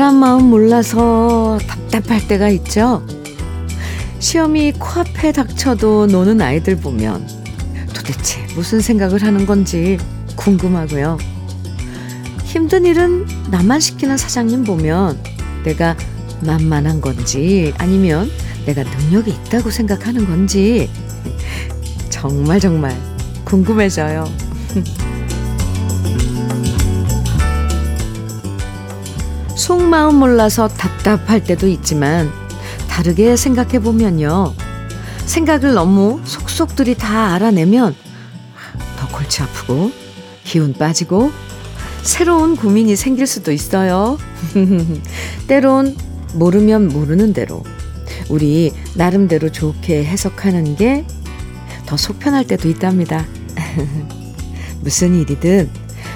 사람 마음 몰라서 답답할 때가 있죠. 시험이 코앞에 닥쳐도 노는 아이들 보면 도대체 무슨 생각을 하는 건지 궁금하고요. 힘든 일은 나만 시키는 사장님 보면 내가 만만한 건지 아니면 내가 능력이 있다고 생각하는 건지 정말 정말 궁금해져요. 속마음 몰라서 답답할 때도 있지만 다르게 생각해 보면요. 생각을 너무 속속들이 다 알아내면 더 골치 아프고 기운 빠지고 새로운 고민이 생길 수도 있어요. 때론 모르면 모르는 대로 우리 나름대로 좋게 해석하는 게 더 속편할 때도 있답니다. 무슨 일이든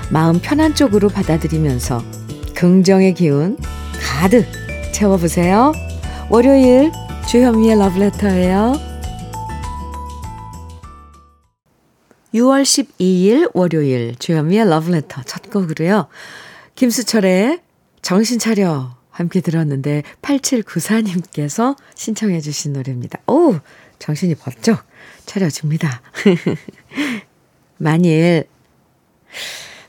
마음 편한 쪽으로 받아들이면서 긍정의 기운 가득 채워보세요. 월요일 주현미의 러브레터예요. 6월 12일 월요일 주현미의 러브레터 첫 곡으로요. 김수철의 정신 차려 함께 들었는데 8794님께서 신청해 주신 노래입니다. 오 정신이 번쩍 차려집니다. 만일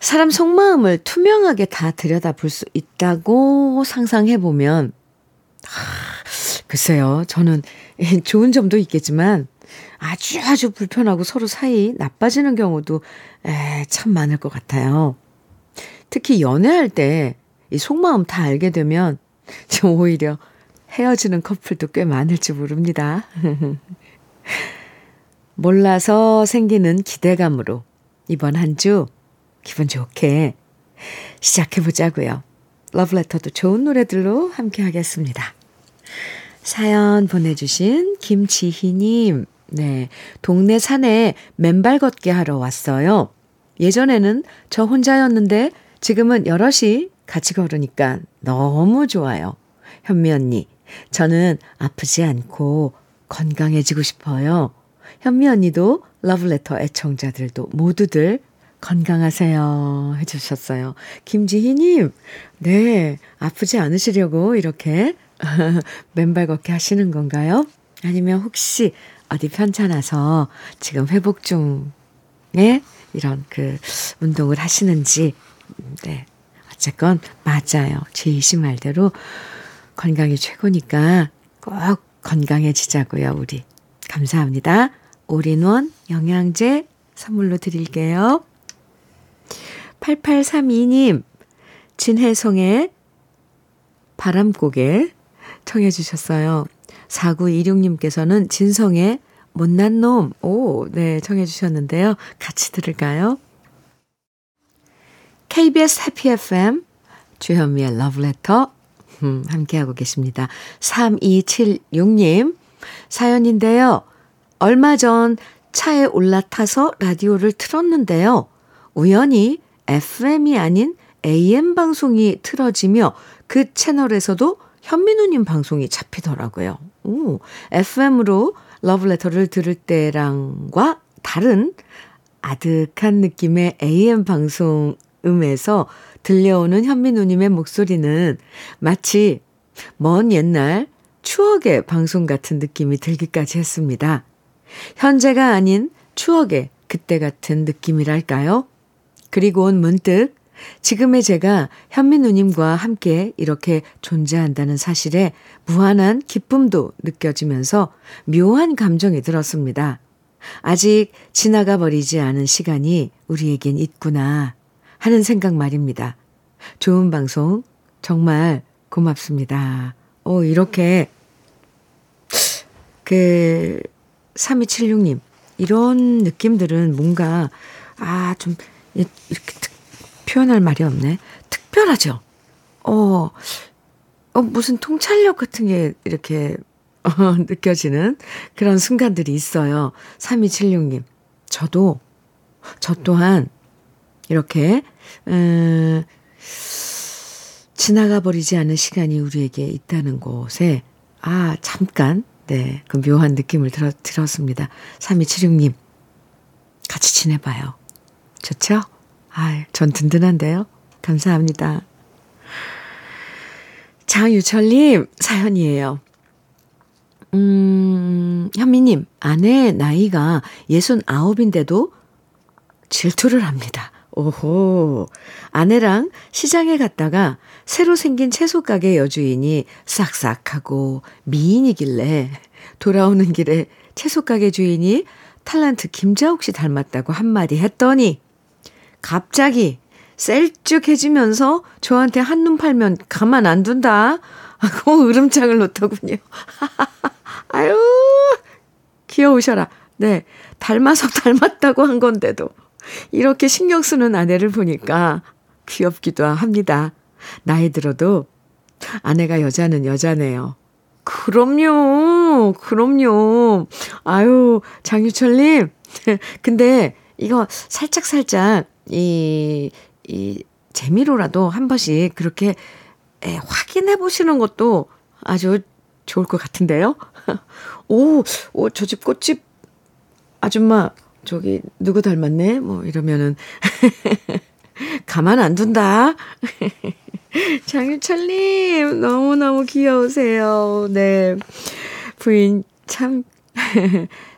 사람 속마음을 투명하게 다 들여다 볼 수 있다고 상상해 보면 아, 글쎄요. 저는 좋은 점도 있겠지만 아주 아주 불편하고 서로 사이 나빠지는 경우도 에, 참 많을 것 같아요. 특히 연애할 때 이 속마음 다 알게 되면 오히려 헤어지는 커플도 꽤 많을지 모릅니다. 몰라서 생기는 기대감으로 이번 한 주 기분 좋게 시작해 보자고요. 러브레터도 좋은 노래들로 함께 하겠습니다. 사연 보내주신 김지희님, 네, 동네 산에 맨발 걷기 하러 왔어요. 예전에는 저 혼자였는데 지금은 여럿이 같이 걸으니까 너무 좋아요. 현미 언니, 저는 아프지 않고 건강해지고 싶어요. 현미 언니도 러브레터 애청자들도 모두들 건강하세요. 해주셨어요. 김지희님, 네, 아프지 않으시려고 이렇게 맨발 걷기 하시는 건가요? 아니면 혹시 어디 편찮아서 지금 회복 중에 이런 그 운동을 하시는지, 네. 어쨌건 맞아요. 지희 씨 말대로 건강이 최고니까 꼭 건강해지자고요, 우리. 감사합니다. 올인원 영양제 선물로 드릴게요. 8832님, 진혜성의 바람고개 청해 주셨어요. 4926님께서는 진성의 못난 놈, 오, 네, 청해 주셨는데요. 같이 들을까요? KBS 해피 FM, 주현미의 러브레터, 음, 함께하고 계십니다. 3276님, 사연인데요. 얼마 전 차에 올라타서 라디오를 틀었는데요. 우연히 FM이 아닌 AM 방송이 틀어지며 그 채널에서도 현민우님 방송이 잡히더라고요. 오, FM으로 러브레터를 들을 때랑과 다른 아득한 느낌의 AM 방송 음에서 들려오는 현민우님의 목소리는 마치 먼 옛날 추억의 방송 같은 느낌이 들기까지 했습니다. 현재가 아닌 추억의 그때 같은 느낌이랄까요? 그리고는 문득 지금의 제가 현민우님과 함께 이렇게 존재한다는 사실에 무한한 기쁨도 느껴지면서 묘한 감정이 들었습니다. 아직 지나가 버리지 않은 시간이 우리에겐 있구나 하는 생각 말입니다. 좋은 방송 정말 고맙습니다. 오, 이렇게 그 3276님 이런 느낌들은 뭔가 아, 좀 이렇게 특, 표현할 말이 없네. 특별하죠. 어, 어 무슨 통찰력 같은 게 이렇게 어, 느껴지는 그런 순간들이 있어요. 3276님. 저도, 저 또한 이렇게, 음, 지나가 버리지 않은 시간이 우리에게 있다는 곳에, 아, 잠깐, 네, 그 묘한 느낌을 들었, 들었습니다. 3276님, 같이 지내봐요. 좋죠? 아, 전 든든한데요. 감사합니다. 장유철님 사연이에요. 음, 현미님, 아내 나이가 69인데도 질투를 합니다. 오호. 아내랑 시장에 갔다가 새로 생긴 채소 가게 여주인이 싹싹하고 미인이길래 돌아오는 길에 채소 가게 주인이 탤런트 김자옥 씨 닮았다고 한마디 했더니 갑자기 셀쭉해지면서 저한테 한눈 팔면 가만 안 둔다 하고 으름장을 놓더군요. 아유, 귀여우셔라. 네. 닮아서 닮았다고 한 건데도 이렇게 신경 쓰는 아내를 보니까 귀엽기도 합니다. 나이 들어도 아내가 여자는 여자네요. 그럼요. 그럼요. 아유, 장유철님. 근데 이거 살짝살짝 이, 이 재미로라도 한 번씩 그렇게 에, 확인해 보시는 것도 아주 좋을 것 같은데요. 오, 오, 저 집 꽃집 아줌마 저기 누구 닮았네? 뭐 이러면은 가만 안 둔다. 장유철님 너무너무 귀여우세요. 네. 부인 참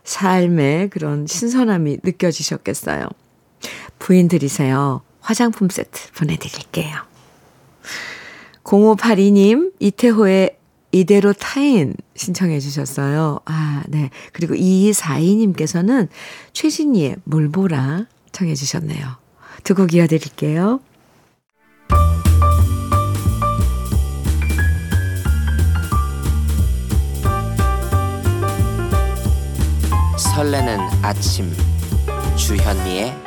삶의 그런 신선함이 느껴지셨겠어요. 부인 들이세요. 화장품 세트 보내드릴게요. 0582님, 이태호의 이대로 타인 신청해 주셨어요. 아, 네. 그리고 2242님께서는 최진희의 물보라 청해 주셨네요. 두 곡 이어드릴게요. 설레는 아침 주현미의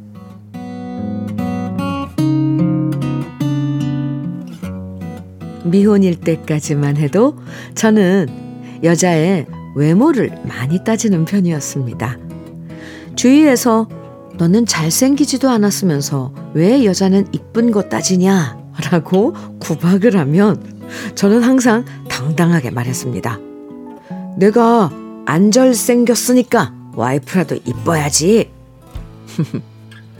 미혼일 때까지만 해도 저는 여자의 외모를 많이 따지는 편이었습니다. 주위에서 너는 잘생기지도 않았으면서 왜 여자는 이쁜 거 따지냐? 라고 구박을 하면 저는 항상 당당하게 말했습니다. 내가 안 잘생겼으니까 와이프라도 이뻐야지.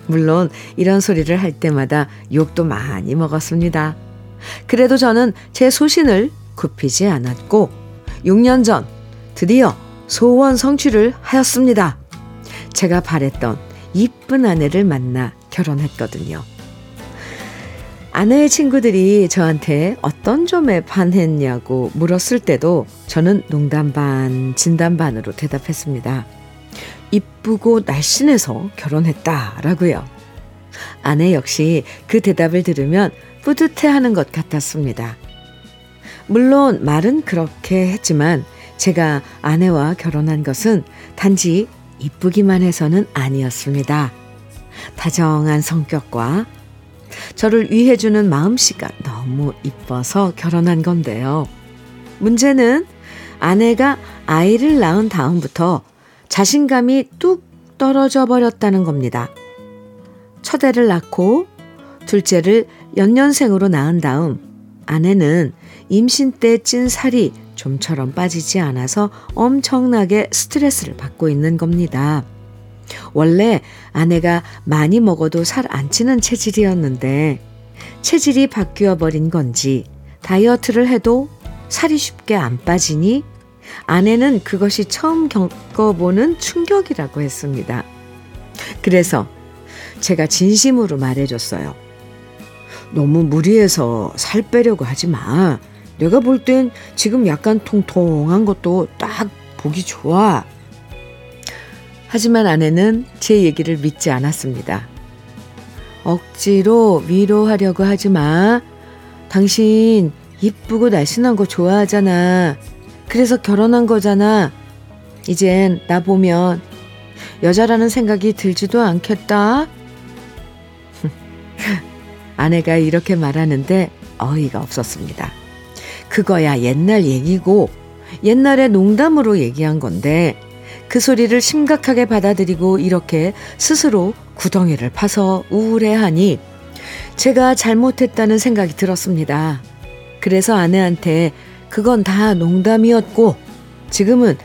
물론 이런 소리를 할 때마다 욕도 많이 먹었습니다. 그래도 저는 제 소신을 굽히지 않았고 6년 전 드디어 소원 성취를 하였습니다. 제가 바랬던 이쁜 아내를 만나 결혼했거든요. 아내의 친구들이 저한테 어떤 점에 반했냐고 물었을 때도 저는 농담 반, 진담 반으로 대답했습니다. 이쁘고 날씬해서 결혼했다라고요. 아내 역시 그 대답을 들으면 뿌듯해 하는 것 같았습니다. 물론 말은 그렇게 했지만 제가 아내와 결혼한 것은 단지 이쁘기만 해서는 아니었습니다. 다정한 성격과 저를 위해주는 마음씨가 너무 이뻐서 결혼한 건데요. 문제는 아내가 아이를 낳은 다음부터 자신감이 뚝 떨어져 버렸다는 겁니다. 첫 애를 낳고 둘째를 연년생으로 낳은 다음 아내는 임신 때 찐 살이 좀처럼 빠지지 않아서 엄청나게 스트레스를 받고 있는 겁니다. 원래 아내가 많이 먹어도 살 안 찌는 체질이었는데 체질이 바뀌어 버린 건지 다이어트를 해도 살이 쉽게 안 빠지니 아내는 그것이 처음 겪어보는 충격이라고 했습니다. 그래서 제가 진심으로 말해줬어요. 너무 무리해서 살 빼려고 하지 마. 내가 볼 땐 지금 약간 통통한 것도 딱 보기 좋아. 하지만 아내는 제 얘기를 믿지 않았습니다. 억지로 위로하려고 하지 마. 당신 이쁘고 날씬한 거 좋아하잖아. 그래서 결혼한 거잖아. 이젠 나 보면 여자라는 생각이 들지도 않겠다. 아내가 이렇게 말하는데 어이가 없었습니다. 그거야 옛날 얘기고 옛날에 농담으로 얘기한 건데 그 소리를 심각하게 받아들이고 이렇게 스스로 구덩이를 파서 우울해하니 제가 잘못했다는 생각이 들었습니다. 그래서 아내한테 그건 다 농담이었고 지금은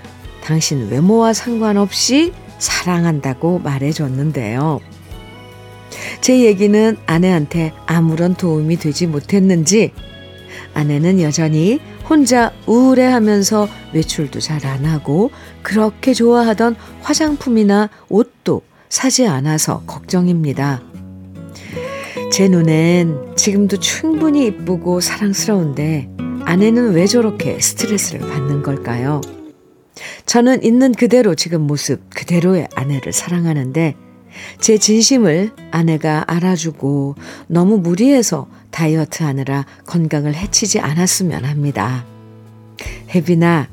당신 외모와 상관없이 사랑한다고 말해줬는데요. 제 얘기는 아내한테 아무런 도움이 되지 못했는지 아내는 여전히 혼자 우울해하면서 외출도 잘 안 하고 그렇게 좋아하던 화장품이나 옷도 사지 않아서 걱정입니다. 제 눈엔 지금도 충분히 이쁘고 사랑스러운데 아내는 왜 저렇게 스트레스를 받는 걸까요? 저는 있는 그대로 지금 모습 그대로의 아내를 사랑하는데 제 진심을 아내가 알아주고 너무 무리해서 다이어트 하느라 건강을 해치지 않았으면 합니다. 혜빈아,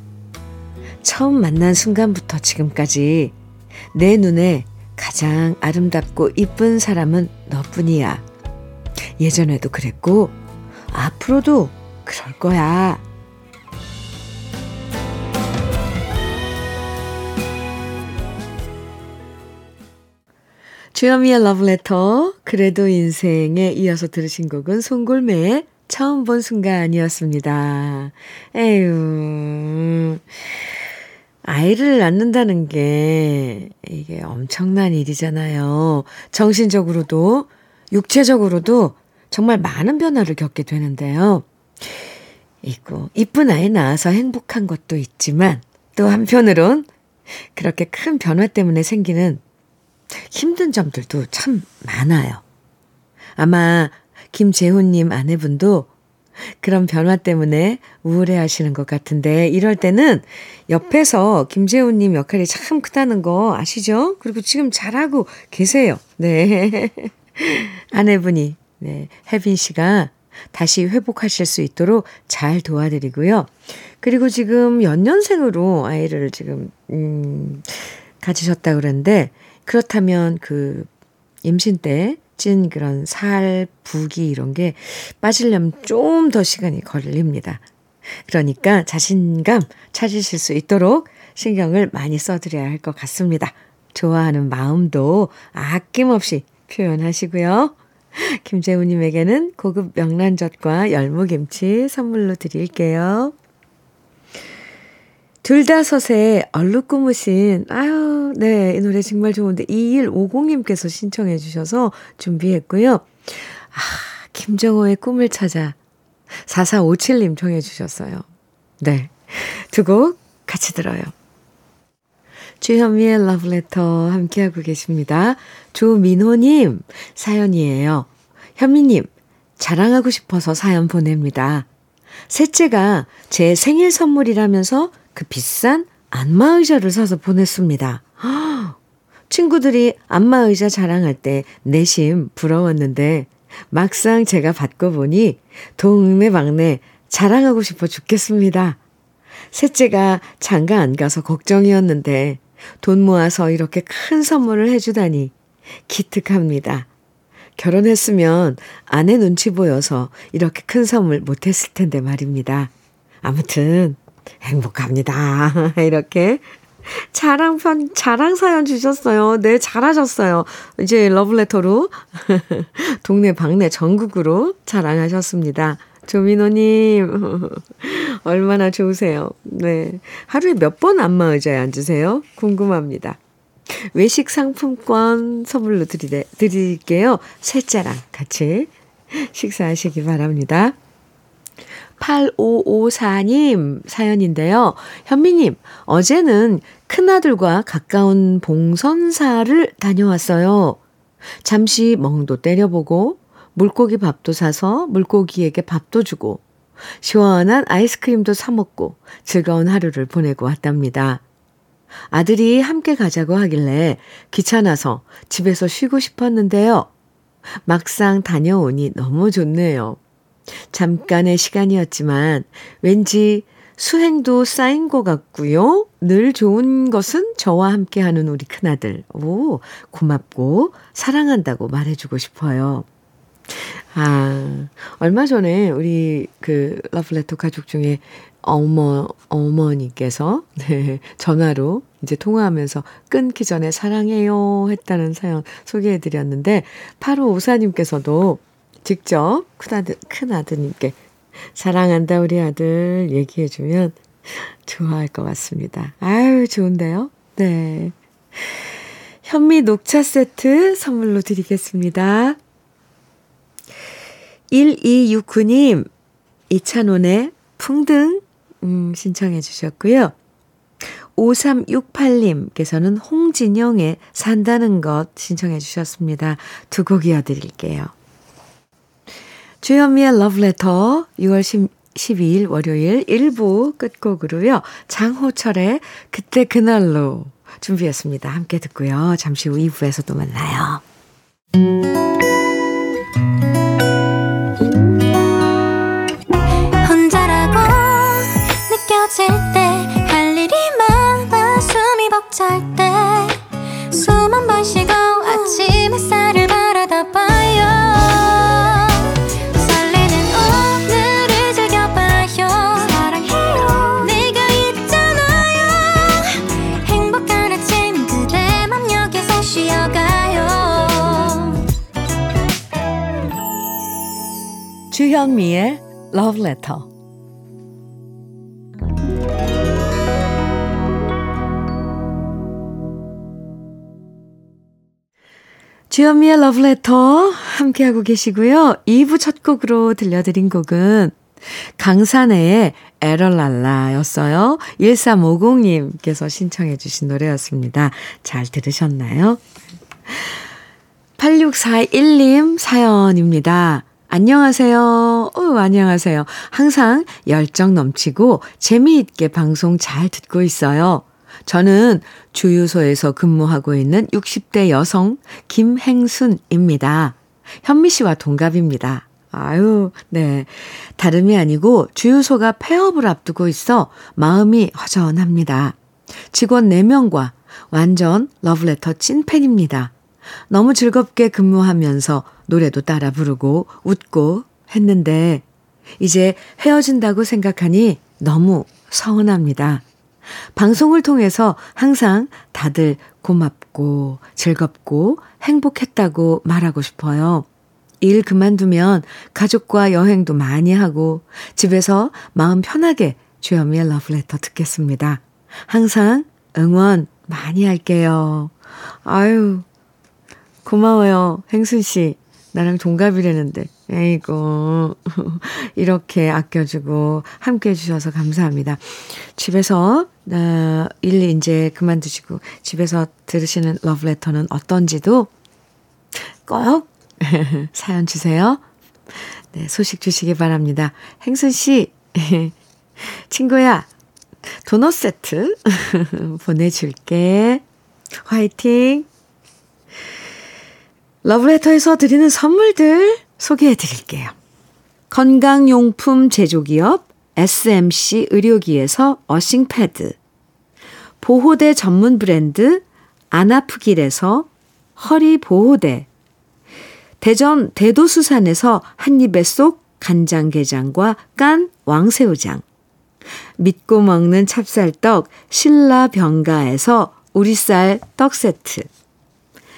처음 만난 순간부터 지금까지 내 눈에 가장 아름답고 이쁜 사람은 너뿐이야. 예전에도 그랬고, 앞으로도 그럴 거야. 주현미의 러브레터, 그래도 인생에 이어서 들으신 곡은 송골매의 처음 본 순간이었습니다. 에휴. 아이를 낳는다는 게 이게 엄청난 일이잖아요. 정신적으로도, 육체적으로도 정말 많은 변화를 겪게 되는데요. 있고, 이쁜 아이 낳아서 행복한 것도 있지만, 또 한편으론 그렇게 큰 변화 때문에 생기는 힘든 점들도 참 많아요. 아마 김재훈님 아내분도 그런 변화 때문에 우울해 하시는 것 같은데, 이럴 때는 옆에서 김재훈님 역할이 참 크다는 거 아시죠? 그리고 지금 잘하고 계세요. 네. 아내분이, 네. 혜빈 씨가 다시 회복하실 수 있도록 잘 도와드리고요. 그리고 지금 연년생으로 아이를 지금, 음, 가지셨다 그러는데, 그렇다면 그 임신 때 찐 그런 살, 부기 이런 게 빠지려면 좀 더 시간이 걸립니다. 그러니까 자신감 찾으실 수 있도록 신경을 많이 써드려야 할 것 같습니다. 좋아하는 마음도 아낌없이 표현하시고요. 김재우님에게는 고급 명란젓과 열무김치 선물로 드릴게요. 둘 다 섯에 얼룩 꾸무신, 아유, 네, 이 노래 정말 좋은데, 2150님께서 신청해 주셔서 준비했고요. 아, 김정호의 꿈을 찾아, 4457님 청해 주셨어요. 네. 두 곡 같이 들어요. 주현미의 러브레터 함께하고 계십니다. 조민호님 사연이에요. 현미님, 자랑하고 싶어서 사연 보냅니다. 셋째가 제 생일 선물이라면서 그 비싼 안마의자를 사서 보냈습니다. 친구들이 안마 의자 자랑할 때 내심 부러웠는데 막상 제가 받고 보니 동네방네 자랑하고 싶어 죽겠습니다. 셋째가 장가 안 가서 걱정이었는데 돈 모아서 이렇게 큰 선물을 해주다니 기특합니다. 결혼했으면 아내 눈치 보여서 이렇게 큰 선물 못했을 텐데 말입니다. 아무튼 행복합니다. 이렇게 자랑판, 자랑 사연 주셨어요. 네, 잘하셨어요. 이제 러블레터로 동네 방네 전국으로 자랑하셨습니다. 조민호님, 얼마나 좋으세요. 네. 하루에 몇 번 안마 의자에 앉으세요? 궁금합니다. 외식 상품권 선물로 드리, 드릴게요. 셋째랑 같이 식사하시기 바랍니다. 8554님 사연인데요. 현미님, 어제는 큰아들과 가까운 봉선사를 다녀왔어요. 잠시 멍도 때려보고 물고기 밥도 사서 물고기에게 밥도 주고 시원한 아이스크림도 사먹고 즐거운 하루를 보내고 왔답니다. 아들이 함께 가자고 하길래 귀찮아서 집에서 쉬고 싶었는데요. 막상 다녀오니 너무 좋네요. 잠깐의 시간이었지만 왠지 수행도 쌓인 것 같고요. 늘 좋은 것은 저와 함께 하는 우리 큰아들. 오, 고맙고 사랑한다고 말해주고 싶어요. 아, 얼마 전에 우리 그 러브레터 가족 중에 어머, 어머니께서, 네, 전화로 이제 통화하면서 끊기 전에 사랑해요 했다는 사연 소개해 드렸는데, 8호 오사님께서도 직접 큰아들, 큰아드님께 사랑한다 우리 아들 얘기해 주면 좋아할 것 같습니다. 아유, 좋은데요? 네. 현미 녹차 세트 선물로 드리겠습니다. 1269님, 이찬원의 풍등, 음, 신청해 주셨고요. 5368님께서는 홍진영의 산다는 것 신청해 주셨습니다. 두 곡 이어드릴게요. 주현미의 러브레터 6월 10, 12일 월요일 1부 끝곡으로요. 장호철의 그때 그날로 준비했습니다. 함께 듣고요. 잠시 후 2부에서도 만나요. 주현미의 Love Letter. 주현미의 Love Letter 함께하고 계시고요. 2부 첫 곡으로 들려드린 곡은 강산의 에럴랄라였어요. 1350님께서 신청해 주신 노래였습니다. 잘 들으셨나요? 8641님 사연입니다. 안녕하세요. 어, 안녕하세요. 항상 열정 넘치고 재미있게 방송 잘 듣고 있어요. 저는 주유소에서 근무하고 있는 60대 여성 김행순입니다. 현미 씨와 동갑입니다. 아유, 네. 다름이 아니고 주유소가 폐업을 앞두고 있어 마음이 허전합니다. 직원 4명과 완전 러브레터 찐팬입니다. 너무 즐겁게 근무하면서 노래도 따라 부르고 웃고 했는데 이제 헤어진다고 생각하니 너무 서운합니다. 방송을 통해서 항상 다들 고맙고 즐겁고 행복했다고 말하고 싶어요. 일 그만두면 가족과 여행도 많이 하고 집에서 마음 편하게 주현미의 러브레터 듣겠습니다. 항상 응원 많이 할게요. 아유, 고마워요. 행순 씨. 나랑 동갑이라는데. 에이고. 이렇게 아껴주고 함께 해주셔서 감사합니다. 집에서, 어, 일 이제 그만두시고 집에서 들으시는 러브레터는 어떤지도 꼭 사연 주세요. 네, 소식 주시기 바랍니다. 행순 씨. 친구야. 도넛 세트 보내줄게. 화이팅! 러브레터에서 드리는 선물들 소개해 드릴게요. 건강용품 제조기업 SMC 의료기에서 어싱패드, 보호대 전문 브랜드 안아프길에서 허리보호대, 대전 대도수산에서 한입에 쏙 간장게장과 깐 왕새우장, 믿고 먹는 찹쌀떡 신라병가에서 우리쌀 떡 세트,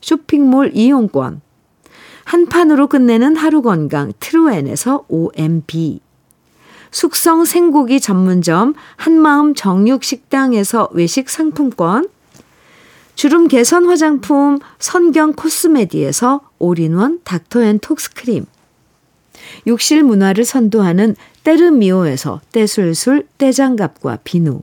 쇼핑몰 이용권, 한 판으로 끝내는 하루 건강 트루엔에서 OMB, 숙성 생고기 전문점 한마음 정육식당에서 외식 상품권, 주름 개선 화장품 선경 코스메디에서 올인원 닥터앤톡스크림, 욕실 문화를 선도하는 때르미오에서 때술술 때장갑과 비누,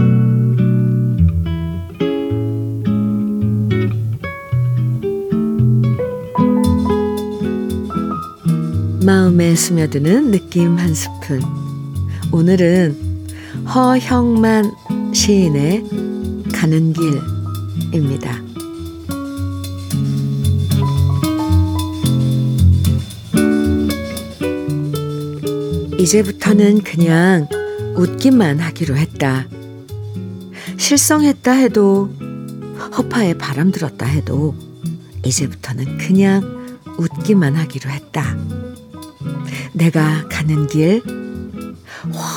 마음에 스며드는 느낌 한 스푼. 오늘은 허형만 시인의 가는 길입니다. 이제부터는 그냥 웃기만 하기로 했다. 실성했다 해도 허파에 바람 들었다 해도 이제부터는 그냥 웃기만 하기로 했다. 내가 가는 길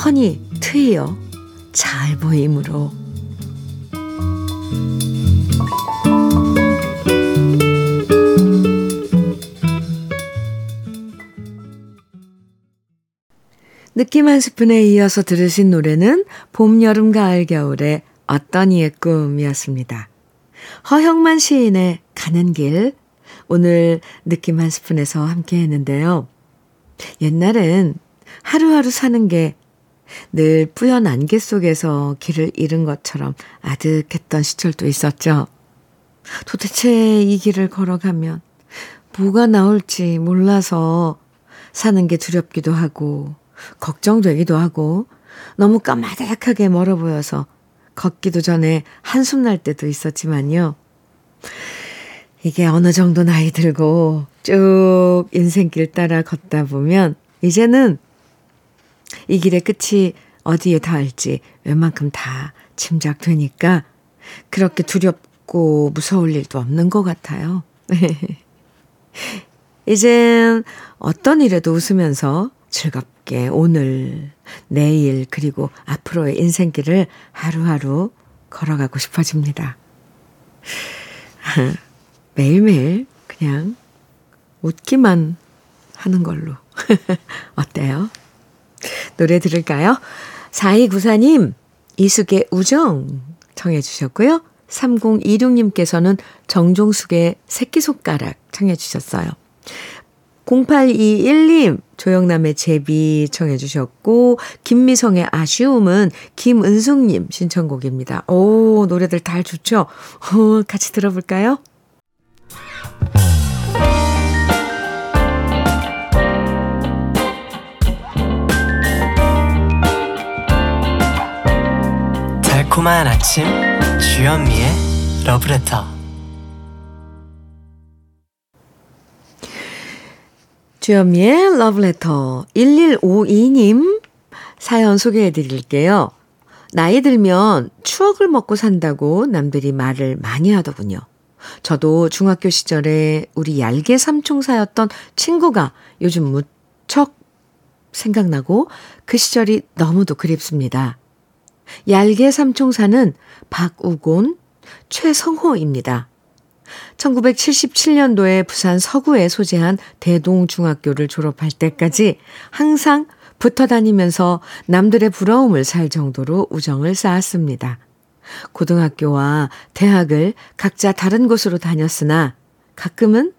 훤히 트이어 잘 보이므로 느낌 한 스푼에 이어서 들으신 노래는 봄, 여름, 가을, 겨울의 어떤 이의 꿈이었습니다. 허형만 시인의 가는 길, 오늘 느낌 한 스푼에서 함께 했는데요. 옛날엔 하루하루 사는 게 늘 뿌연 안개 속에서 길을 잃은 것처럼 아득했던 시절도 있었죠. 도대체 이 길을 걸어가면 뭐가 나올지 몰라서 사는 게 두렵기도 하고 걱정되기도 하고 너무 까마득하게 멀어 보여서 걷기도 전에 한숨 날 때도 있었지만요. 이게 어느 정도 나이 들고 쭉 인생길 따라 걷다 보면 이제는 이 길의 끝이 어디에 닿을지 웬만큼 다 짐작되니까 그렇게 두렵고 무서울 일도 없는 것 같아요. 이젠 어떤 일에도 웃으면서 즐겁게 오늘, 내일, 그리고 앞으로의 인생길을 하루하루 걸어가고 싶어집니다. 매일매일 그냥 웃기만 하는 걸로. 어때요? 노래 들을까요? 4294님, 이숙의 우정 청해 주셨고요. 3026님께서는 정종숙의 새끼손가락 청해 주셨어요. 0821님, 조영남의 제비 청해 주셨고, 김미성의 아쉬움은 김은숙님 신청곡입니다. 오, 노래들 다 좋죠? 오, 같이 들어볼까요? 달콤한 아침 주현미의 러브레터 주현미의 러브레터 1152님 사연 소개해 드릴게요. 나이 들면 추억을 먹고 산다고 남들이 말을 많이 하더군요. 저도 중학교 시절에 우리 얄개 삼총사였던 친구가 요즘 무척 생각나고 그 시절이 너무도 그립습니다. 얄개 삼총사는 박우곤, 최성호입니다. 1977년도에 부산 서구에 소재한 대동중학교를 졸업할 때까지 항상 붙어 다니면서 남들의 부러움을 살 정도로 우정을 쌓았습니다. 고등학교와 대학을 각자 다른 곳으로 다녔으나 가끔은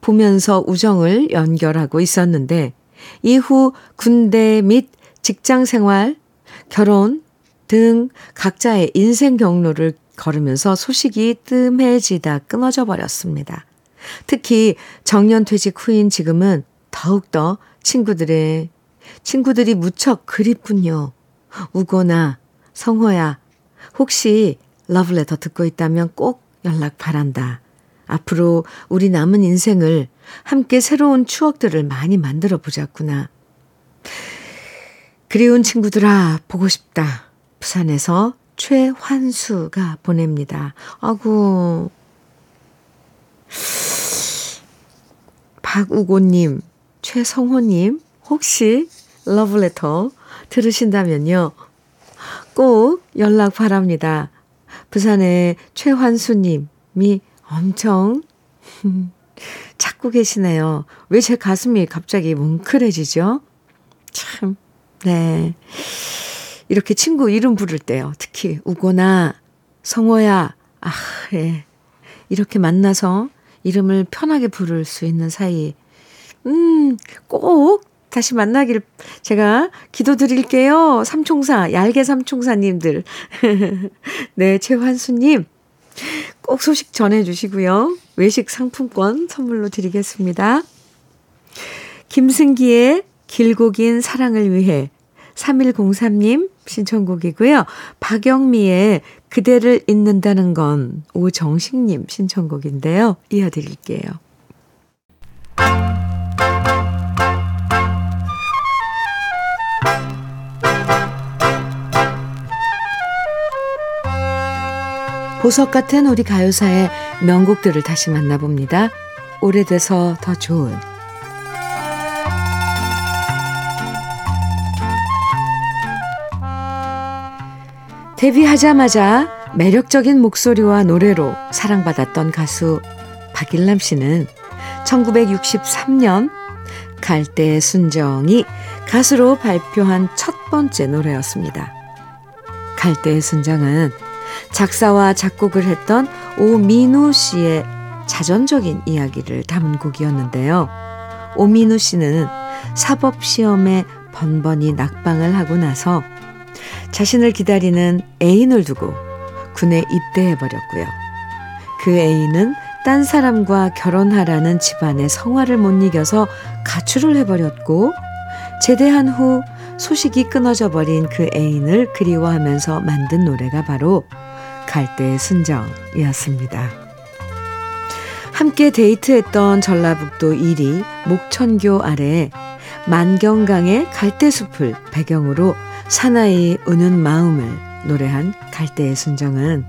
보면서 우정을 연결하고 있었는데 이후 군대 및 직장 생활, 결혼 등 각자의 인생 경로를 걸으면서 소식이 뜸해지다 끊어져 버렸습니다. 특히 정년 퇴직 후인 지금은 더욱더 친구들의, 친구들이 무척 그립군요. 우거나 성호야, 혹시 러브레터 듣고 있다면 꼭 연락 바란다. 앞으로 우리 남은 인생을 함께 새로운 추억들을 많이 만들어 보자꾸나. 그리운 친구들아, 보고 싶다. 부산에서 최환수가 보냅니다. 아구. 박우고님, 최성호님, 혹시 러브레터 들으신다면요. 꼭 연락 바랍니다. 부산의 최환수님이 엄청 찾고 계시네요. 왜 제 가슴이 갑자기 뭉클해지죠? 참, 네. 이렇게 친구 이름 부를 때요. 특히 우고나 성호야, 아, 예. 이렇게 만나서 이름을 편하게 부를 수 있는 사이. 음, 꼭 다시 만나기를 제가 기도드릴게요. 삼총사, 얄개 삼총사님들. 네, 최환수님. 꼭 소식 전해주시고요. 외식 상품권 선물로 드리겠습니다. 김승기의 길고 긴 사랑을 위해 3103님 신청곡이고요. 박영미의 그대를 잊는다는 건 오정식님 신청곡인데요. 이어드릴게요. 보석 같은 우리 가요사의 명곡들을 다시 만나봅니다. 오래돼서 더 좋은 데뷔하자마자 매력적인 목소리와 노래로 사랑받았던 가수 박일남 씨는 1963년 갈대의 순정이 가수로 발표한 첫 번째 노래였습니다. 갈대의 순정은 작사와 작곡을 했던 오민우 씨의 자전적인 이야기를 담은 곡이었는데요. 오민우 씨는 사법시험에 번번이 낙방을 하고 나서 자신을 기다리는 애인을 두고 군에 입대해버렸고요. 그 애인은 딴 사람과 결혼하라는 집안의 성화를 못 이겨서 가출을 해버렸고, 제대한 후 소식이 끊어져 버린 그 애인을 그리워하면서 만든 노래가 바로 갈대의 순정이었습니다. 함께 데이트했던 전라북도 1위 목천교 아래 만경강의 갈대숲을 배경으로 사나이 우는 마음을 노래한 갈대의 순정은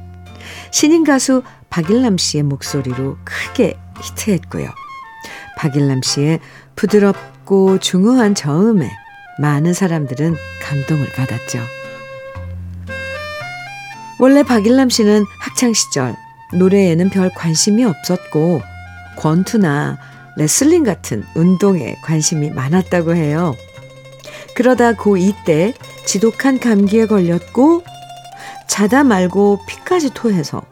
신인 가수 박일남 씨의 목소리로 크게 히트했고요. 박일남 씨의 부드럽고 중후한 저음에 많은 사람들은 감동을 받았죠. 원래 박일남 씨는 학창 시절 노래에는 별 관심이 없었고 권투나 레슬링 같은 운동에 관심이 많았다고 해요. 그러다 고2 때 지독한 감기에 걸렸고 자다 말고 피까지 토해서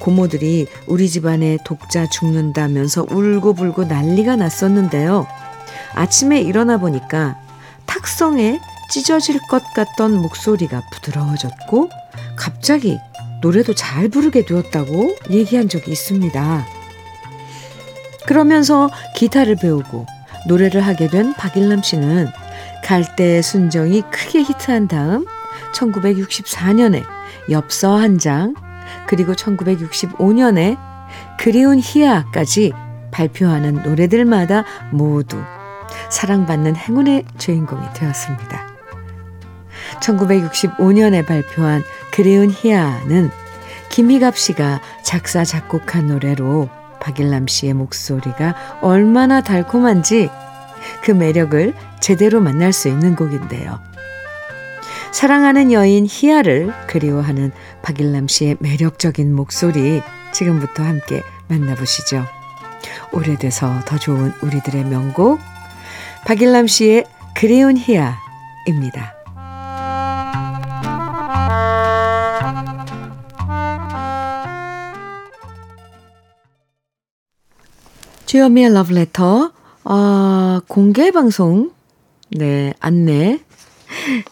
고모들이 우리 집안에 독자 죽는다면서 울고불고 난리가 났었는데요. 아침에 일어나 보니까 탁성에 찢어질 것 같던 목소리가 부드러워졌고 갑자기 노래도 잘 부르게 되었다고 얘기한 적이 있습니다. 그러면서 기타를 배우고 노래를 하게 된 박일남 씨는 갈대의 순정이 크게 히트한 다음 1964년에 엽서 한 장, 그리고 1965년에 그리운 희야까지 발표하는 노래들마다 모두 사랑받는 행운의 주인공이 되었습니다. 1965년에 발표한 그리운 희야는 김희갑 씨가 작사, 작곡한 노래로 박일남 씨의 목소리가 얼마나 달콤한지 그 매력을 제대로 만날 수 있는 곡인데요. 사랑하는 여인 희아를 그리워하는 박일남 씨의 매력적인 목소리 지금부터 함께 만나보시죠. 오래돼서 더 좋은 우리들의 명곡 박일남 씨의 그리운 희아입니다. 주여미의 러브레터 어, 공개 방송 네 안내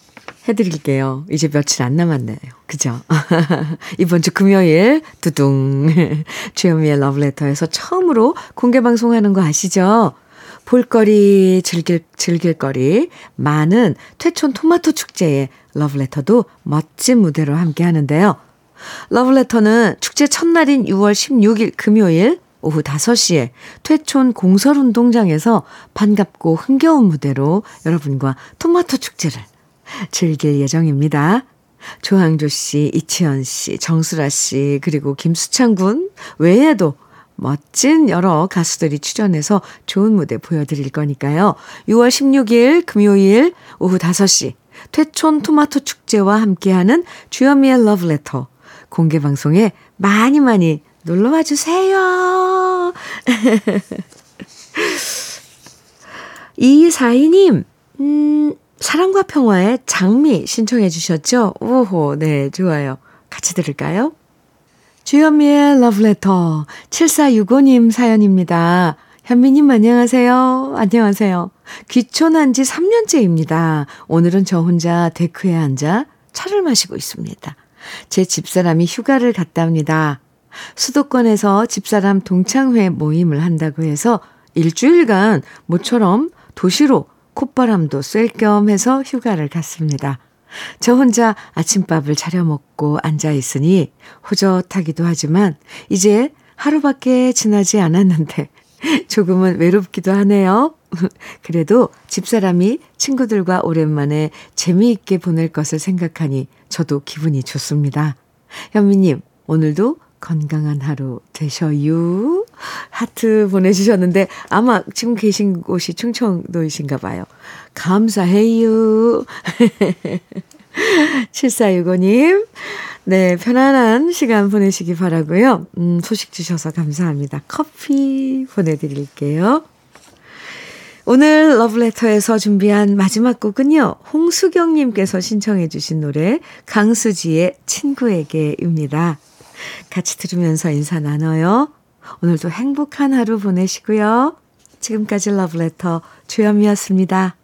해드릴게요. 이제 며칠 안 남았네요. 그죠? 이번 주 금요일 두둥 주현미의 러브레터에서 처음으로 공개 방송하는 거 아시죠? 볼거리, 즐길, 즐길거리 많은 퇴촌 토마토 축제의 러브레터도 멋진 무대로 함께 하는데요. 러브레터는 축제 첫날인 6월 16일 금요일 오후 5시에 퇴촌 공설운동장에서 반갑고 흥겨운 무대로 여러분과 토마토 축제를 즐길 예정입니다. 조항조 씨, 이치현 씨, 정수라 씨, 그리고 김수창 군 외에도 멋진 여러 가수들이 출연해서 좋은 무대 보여드릴 거니까요. 6월 16일 금요일 오후 5시 퇴촌 토마토 축제와 함께하는 주현미의 러브레터 공개 방송에 많이 많이 놀러와 주세요. 2242님, 음, 사랑과 평화의 장미 신청해 주셨죠? 오호, 네, 좋아요. 같이 들을까요? 주현미의 러브레터 7465님 사연입니다. 현미님 안녕하세요. 안녕하세요. 귀촌한 지 3년째입니다. 오늘은 저 혼자 데크에 앉아 차를 마시고 있습니다. 제 집사람이 휴가를 갔답니다. 수도권에서 집사람 동창회 모임을 한다고 해서 일주일간 모처럼 도시로 콧바람도 쐴 겸 해서 휴가를 갔습니다. 저 혼자 아침밥을 차려 먹고 앉아 있으니 호젓하기도 하지만 이제 하루밖에 지나지 않았는데 조금은 외롭기도 하네요. 그래도 집사람이 친구들과 오랜만에 재미있게 보낼 것을 생각하니 저도 기분이 좋습니다. 현미님, 오늘도 건강한 하루 되셔요. 하트 보내주셨는데 아마 지금 계신 곳이 충청도이신가 봐요. 감사해요. 7465님, 네, 편안한 시간 보내시기 바라고요. 음, 소식 주셔서 감사합니다. 커피 보내드릴게요. 오늘 러브레터에서 준비한 마지막 곡은요. 홍수경님께서 신청해 주신 노래 강수지의 친구에게입니다. 같이 들으면서 인사 나눠요. 오늘도 행복한 하루 보내시고요. 지금까지 러브레터 주현미였습니다.